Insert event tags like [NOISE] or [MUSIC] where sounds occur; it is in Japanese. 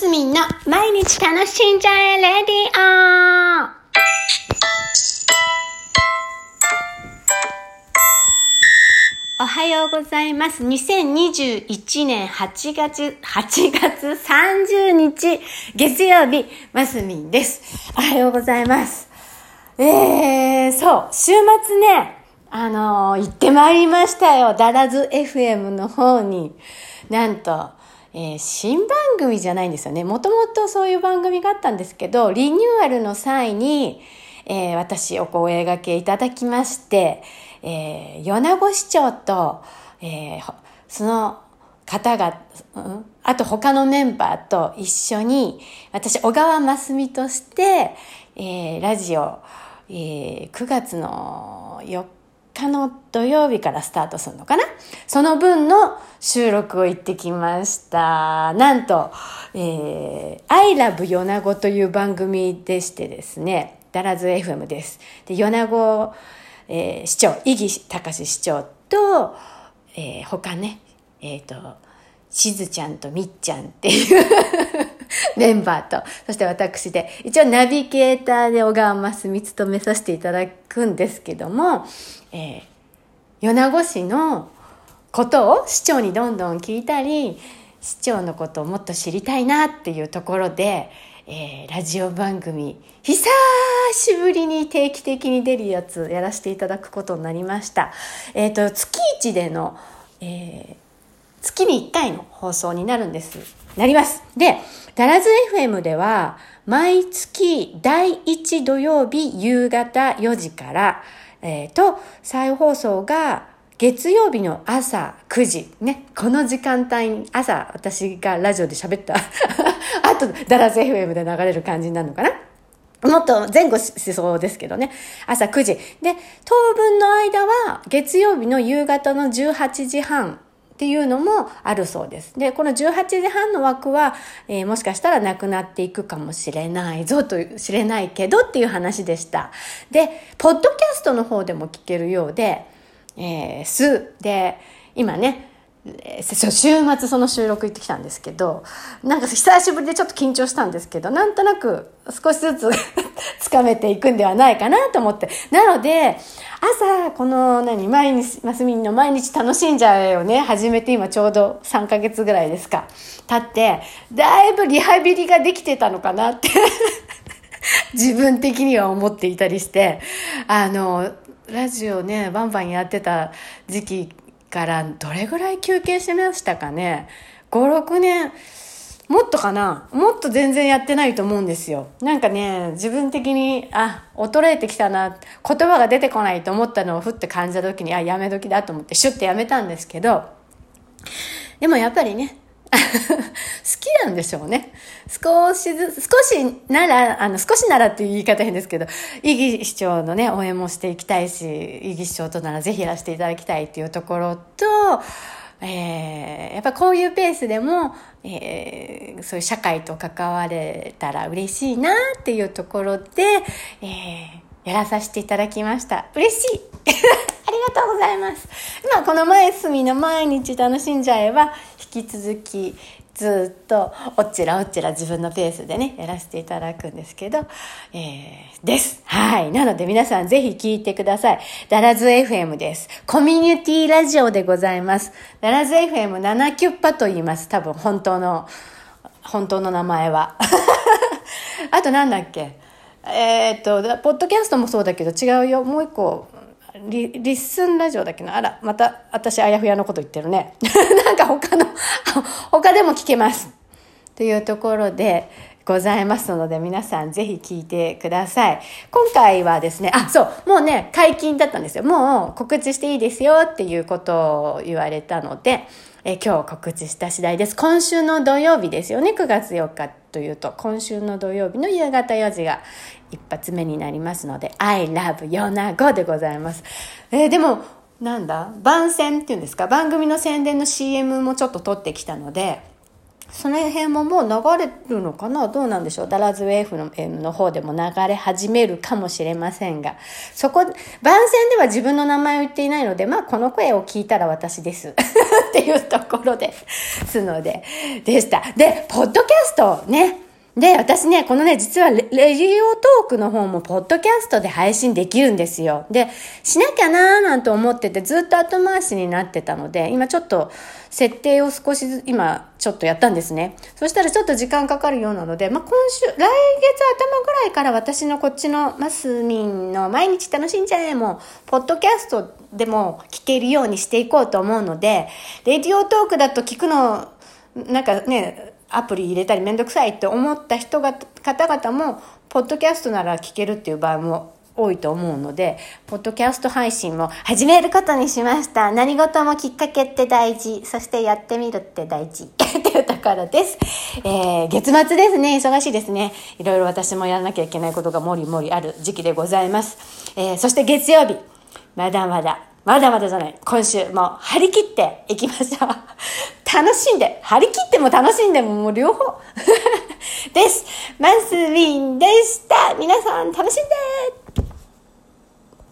すみんの毎日楽しんじゃえレディオおはようございます。2021年8月、8月30日、月曜日、ますみんです。おはようございます。えー、そう、週末ね、あのー行ってまいりましたよ。ダラズ FM の方に。なんと、えー新番組じゃないんですよね。もともとそういう番組があったんですけど、リニューアルの際に、えー私お声掛けいただきまして、えー米子市長と、えーその方が、うんあと他のメンバーと一緒に、私、小川真澄として、えーラジオ、えー9月の4日の土曜日からスタートするのかな？その分の収録を行ってきました。なんと、えー、I love 米子という番組でしてですね、ダラズ FM です。で、米子、えー市長、伊木隆市長と、えー他ね、えっ、と、しずちゃんとみっちゃんっていう [LAUGHS] メンバーと、そして私で、一応ナビゲーターで小川真澄務めさせていただくんですけども、えー米子市のことを市長にどんどん聞いたり、市長のことをもっと知りたいなっていうところで、えーラジオ番組、久しぶりに定期的に出るやつやらせていただくことになりました。えっ、と、月一での、えー月に1回の放送になるんです。なります。で、ダラズ FM では、毎月第1土曜日夕方4時から、えーと、再放送が月曜日の朝9時。ね、この時間帯に朝私がラジオで喋った、[LAUGHS] あとダラズ FM で流れる感じになるのかなもっと前後しそうですけどね。朝9時。で、当分の間は月曜日の夕方の18時半っていうのもあるそうです。で、この18時半の枠は、えーもしかしたらなくなっていくかもしれないぞという、知れないけどっていう話でした。で、ポッドキャストの方でも聞けるようで、えーす。で、今ね、週末その収録行ってきたんですけど、なんか久しぶりでちょっと緊張したんですけど、なんとなく少しずつつかめていくんではないかなと思って。なので、朝、この何、毎日、マスミンの毎日楽しんじゃえよね、始めて今ちょうど3ヶ月ぐらいですか、経って、だいぶリハビリができてたのかなって。[LAUGHS] 自分的には思っていたりして、あの、ラジオね、バンバンやってた時期からどれぐらい休憩してましたかね。5、6年、もっとかな？もっと全然やってないと思うんですよ。なんかね、自分的に、あ、衰えてきたな、言葉が出てこないと思ったのをふって感じた時に、あ、やめ時だと思ってシュッてやめたんですけど、でもやっぱりね、[LAUGHS] 好きなんでしょうね。少しずつ、少しなら、あの、少しならっていう言い方変ですけど、イギ市長のね、応援もしていきたいし、イギ市長とならぜひやらせていただきたいっていうところと、えー、やっぱこういうペースでも、えー、そういう社会と関われたら嬉しいなっていうところで、えー、やらさせていただきました。嬉しい [LAUGHS] ありがとうございます。まあ、この前住の毎日楽しんじゃえば、引き続きずっとおっちらおっちら自分のペースでね、やらせていただくんですけど、えー、です。はい。なので皆さんぜひ聞いてください。ダラズ FM です。コミュニティラジオでございます。ダラズ FM7 キュッパと言います。多分本当の、本当の名前は。[LAUGHS] あとなんだっけ？えーっと、ポッドキャストもそうだけど違うよ。もう一個、リリッスンラジオだっけな？あら、また私あやふやのこと言ってるね。[LAUGHS] なんか他の、[LAUGHS] 他でも聞けます。というところでございますので皆さんぜひ聞いてください。今回はですね、あ、そう、もうね、解禁だったんですよ。もう告知していいですよっていうことを言われたので、え今日告知した次第です。今週の土曜日ですよね、9月4日というと、今週の土曜日の夕方4時が一発目になりますので、I love 米子でございます。えーでも、なんだ？番宣っていうんですか？番組の宣伝の CM もちょっと撮ってきたので、その辺ももう流れるのかな？どうなんでしょう？ダラズウェーフの M の方でも流れ始めるかもしれませんが、そこ、番宣では自分の名前を言っていないので、まあこの声を聞いたら私です。[LAUGHS] っていうところですので、でした。で、ポッドキャストね。で、私ね、このね、実はレレジオトークの方もポッドキャストで配信できるんですよ。で、しなきゃなーなんて思っててずっと後回しになってたので、今ちょっと設定を少しず、今ちょっとやったんですね。そしたらちょっと時間かかるようなので、まあ、今週、来月頭ぐらいから私のこっちのマスミンの毎日楽しんじゃえも、ポッドキャストでも聞けるようにしていこうと思うので、レディオトークだと聞くの、なんかね、アプリ入れたりめんどくさいって思った人が、方々も、ポッドキャストなら聞けるっていう場合も多いと思うので、ポッドキャスト配信も始めることにしました。何事もきっかけって大事。そしてやってみるって大事。[LAUGHS] っていうところです。えー、月末ですね。忙しいですね。いろいろ私もやらなきゃいけないことがもりもりある時期でございます。えー、そして月曜日。まだまだまだまだじゃない。今週も張り切っていきましょう。[LAUGHS] 楽しんで、張り切っても楽しんでももう両方 [LAUGHS] です。マンスウィンでした。皆さん楽しんで